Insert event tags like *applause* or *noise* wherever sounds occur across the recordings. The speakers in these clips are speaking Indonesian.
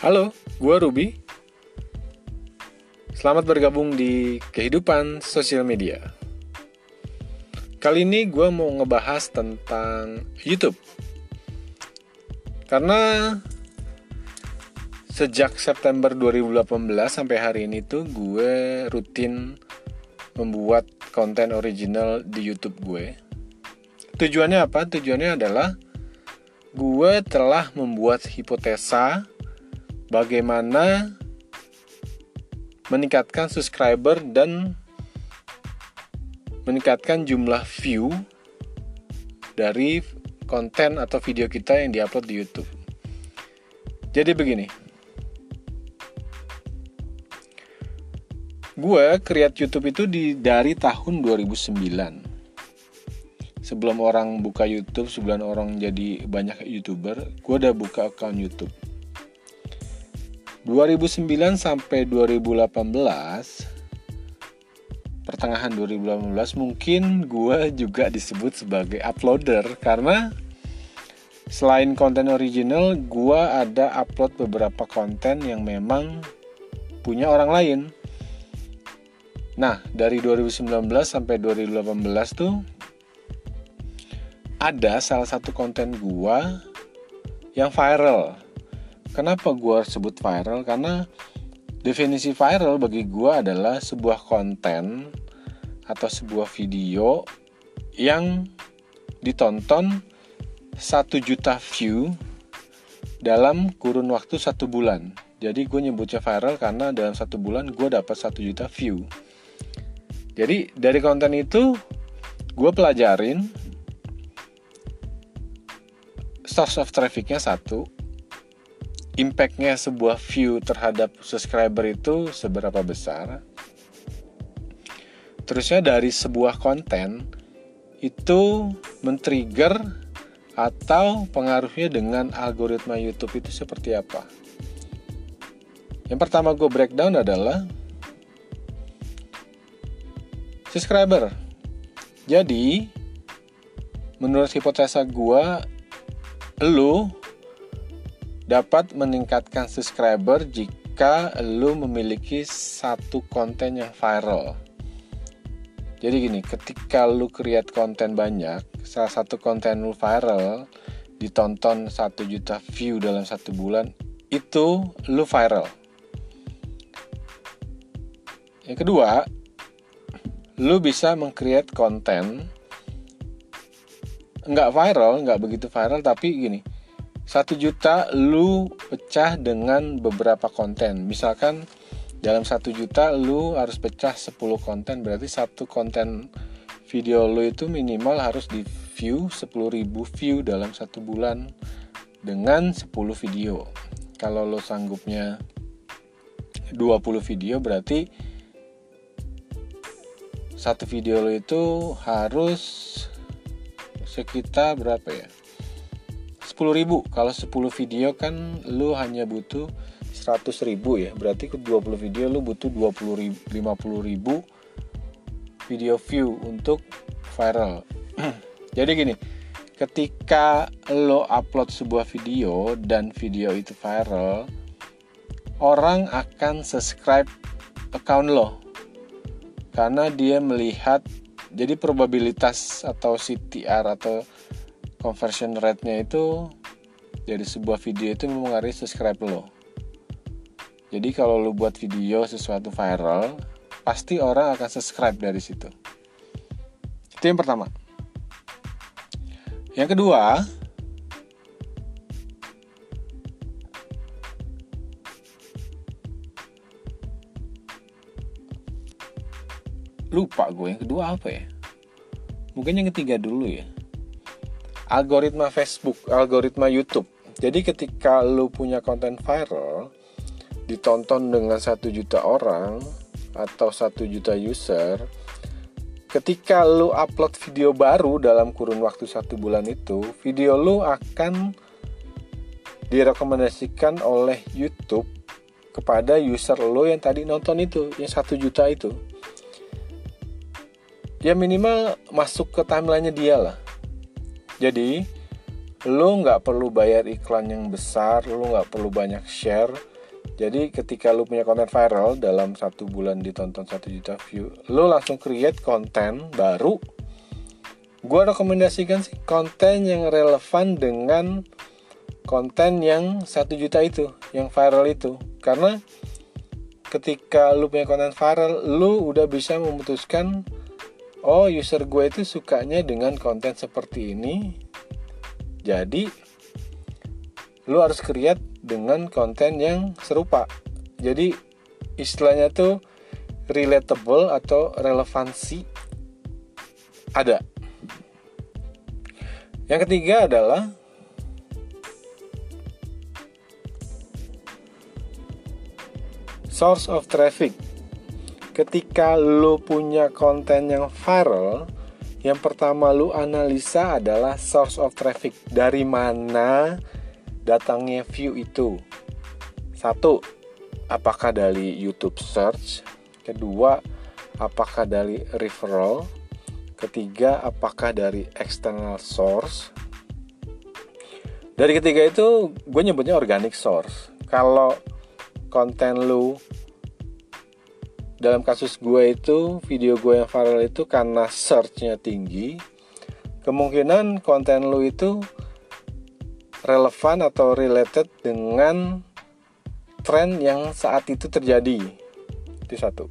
Halo, gue Ruby. Selamat bergabung di kehidupan sosial media. Kali ini gue mau ngebahas tentang YouTube. Karena sejak September 2018 sampai hari ini tuh gue rutin membuat konten original di YouTube gue. Tujuannya apa? Tujuannya adalah gue telah membuat hipotesa bagaimana meningkatkan subscriber dan meningkatkan jumlah view dari konten atau video kita yang diupload di YouTube. Jadi begini. Gue create YouTube itu di dari tahun 2009 sebelum orang buka YouTube, sebelum orang jadi banyak YouTuber, gue udah buka account YouTube. 2009 sampai 2018 pertengahan 2018 mungkin gue juga disebut sebagai uploader karena selain konten original gue ada upload beberapa konten yang memang punya orang lain nah dari 2019 sampai 2018 tuh ada salah satu konten gua yang viral. Kenapa gua sebut viral? Karena definisi viral bagi gua adalah sebuah konten atau sebuah video yang ditonton satu juta view dalam kurun waktu satu bulan. Jadi gue nyebutnya viral karena dalam satu bulan gue dapat satu juta view. Jadi dari konten itu gue pelajarin source of trafficnya satu impactnya sebuah view terhadap subscriber itu seberapa besar? Terusnya dari sebuah konten itu men-trigger atau pengaruhnya dengan algoritma YouTube itu seperti apa? Yang pertama gue breakdown adalah subscriber. Jadi menurut hipotesa gue lu dapat meningkatkan subscriber jika lu memiliki satu konten yang viral. Jadi gini, ketika lu create konten banyak, salah satu konten lu viral, ditonton satu juta view dalam satu bulan, itu lu viral. Yang kedua, lu bisa mengcreate konten nggak viral nggak begitu viral tapi gini satu juta lu pecah dengan beberapa konten. Misalkan dalam satu juta lu harus pecah 10 konten berarti satu konten video lu itu minimal harus di view 10.000 view dalam satu bulan dengan 10 video. Kalau lo sanggupnya 20 video berarti satu video lo itu harus sekitar berapa ya? 10 ribu. Kalau 10 video kan lu hanya butuh 100 ribu ya. Berarti ke 20 video lu butuh 20 ribu, 50 ribu video view untuk viral. *clears throat* Jadi gini ketika lo upload sebuah video dan video itu viral orang akan subscribe account lo. Karena dia melihat jadi probabilitas atau CTR atau conversion rate-nya itu dari sebuah video itu mempengaruhi subscribe lo. Jadi kalau lo buat video sesuatu viral, pasti orang akan subscribe dari situ. Itu yang pertama. Yang kedua, lupa gue yang kedua apa ya mungkin yang ketiga dulu ya algoritma Facebook algoritma YouTube. Jadi ketika lu punya konten viral ditonton dengan satu juta orang atau satu juta user ketika lu upload video baru dalam kurun waktu satu bulan itu video lu akan direkomendasikan oleh YouTube kepada user lo yang tadi nonton itu yang satu juta itu. Ya minimal masuk ke timelinenya dia lah jadi lo nggak perlu bayar iklan yang besar lo nggak perlu banyak share. Jadi ketika lu punya konten viral dalam satu bulan ditonton satu juta view lu langsung create konten baru. Gue rekomendasikan sih konten yang relevan dengan konten yang satu juta itu yang viral itu. Karena ketika lu punya konten viral lu udah bisa memutuskan oh user gue itu sukanya dengan konten seperti ini. Jadi lu harus create dengan konten yang serupa. Jadi istilahnya tuh relatable atau relevansi ada. Yang ketiga adalah source of traffic ketika lu punya konten yang viral yang pertama lu analisa adalah source of traffic. Dari mana datangnya view itu? Satu apakah dari YouTube search? Kedua apakah dari referral? Ketiga apakah dari external source? Dari ketiga itu gue nyebutnya organic source. Kalau konten lu dalam kasus gue itu video gue yang viral itu karena searchnya tinggi kemungkinan konten lu itu relevan atau related dengan tren yang saat itu terjadi. Itu satu.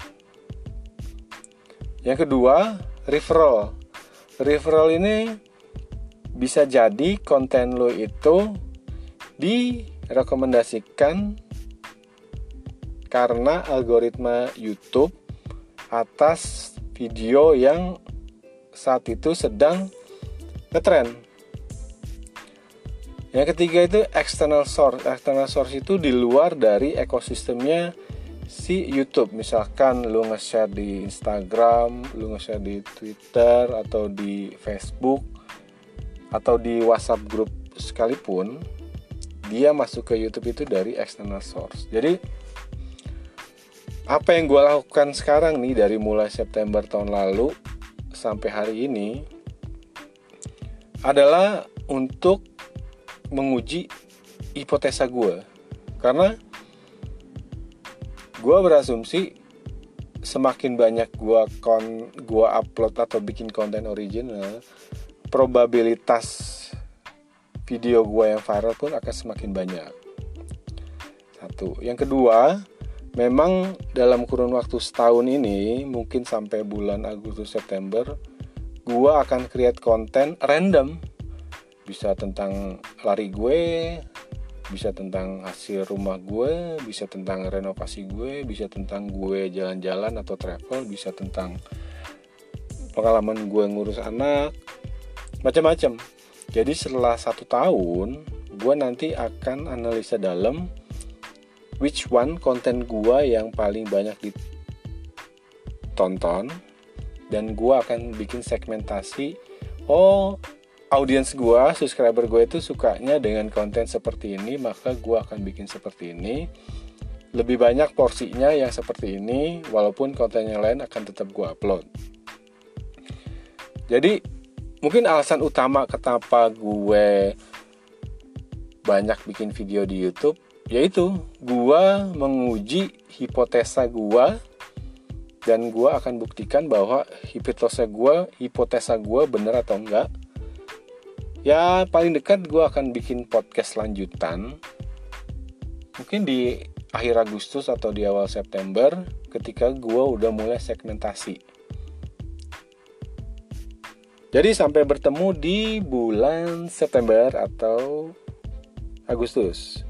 Yang kedua, referral. Referral ini bisa jadi konten lo itu direkomendasikan karena algoritma YouTube atas video yang saat itu sedang ngetrend yang ketiga itu external source. External source itu di luar dari ekosistemnya si YouTube. Misalkan lu nge-share di Instagram, lu nge-share di Twitter atau di Facebook atau di WhatsApp grup sekalipun, dia masuk ke YouTube itu dari external source. Jadi apa yang gue lakukan sekarang nih dari mulai September tahun lalu sampai hari ini adalah untuk menguji hipotesa gue karena gue berasumsi semakin banyak gue kon gua upload atau bikin konten original probabilitas video gue yang viral pun akan semakin banyak. Satu. Yang kedua memang dalam kurun waktu setahun ini mungkin sampai bulan Agustus September gue akan create konten random. Bisa tentang lari gue bisa tentang hasil rumah gue bisa tentang renovasi gue bisa tentang gue jalan-jalan atau travel bisa tentang pengalaman gue ngurus anak macam-macam. Jadi setelah satu tahun gue nanti akan analisa dalam which one konten gue yang paling banyak ditonton dan gue akan bikin segmentasi oh audiens gue, subscriber gue itu sukanya dengan konten seperti ini, maka gue akan bikin seperti ini. Lebih banyak porsinya yang seperti ini, walaupun konten yang lain akan tetap gue upload. Jadi, mungkin alasan utama kenapa gue banyak bikin video di YouTube, yaitu gue menguji hipotesa gue dan gue akan buktikan bahwa hipotesa gue hipotesa gue benar atau enggak. Ya paling dekat gue akan bikin podcast lanjutan. Mungkin di akhir Agustus atau di awal September ketika gue udah mulai segmentasi. Jadi sampai bertemu di bulan September atau Agustus